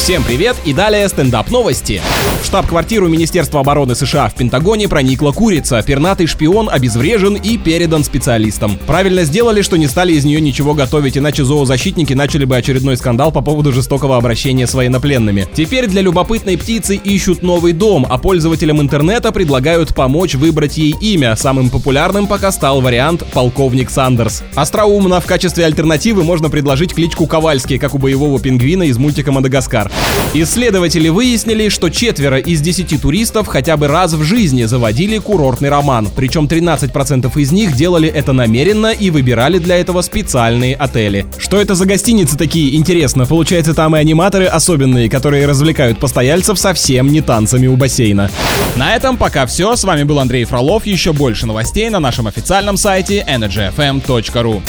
Всем привет и далее стендап новости. В штаб-квартиру Министерства обороны США в Пентагоне проникла курица. Пернатый шпион обезврежен и передан специалистам. Правильно сделали, что не стали из нее ничего готовить, иначе зоозащитники начали бы очередной скандал по поводу жестокого обращения с военнопленными. Теперь для любопытной птицы ищут новый дом, а пользователям интернета предлагают помочь выбрать ей имя. Самым популярным пока стал вариант «Полковник Сандерс». Остроумно в качестве альтернативы можно предложить кличку Ковальский, как у боевого пингвина из мультика «Мадагаскар». Исследователи выяснили, что четверо из 10 туристов хотя бы раз в жизни заводили курортный роман. Причем 13% из них делали это намеренно и выбирали для этого специальные отели. Что это за гостиницы такие, интересно? Получается, там и аниматоры особенные, которые развлекают постояльцев совсем не танцами у бассейна. На этом пока все. С вами был Андрей Фролов. Еще больше новостей на нашем официальном сайте energyfm.ru.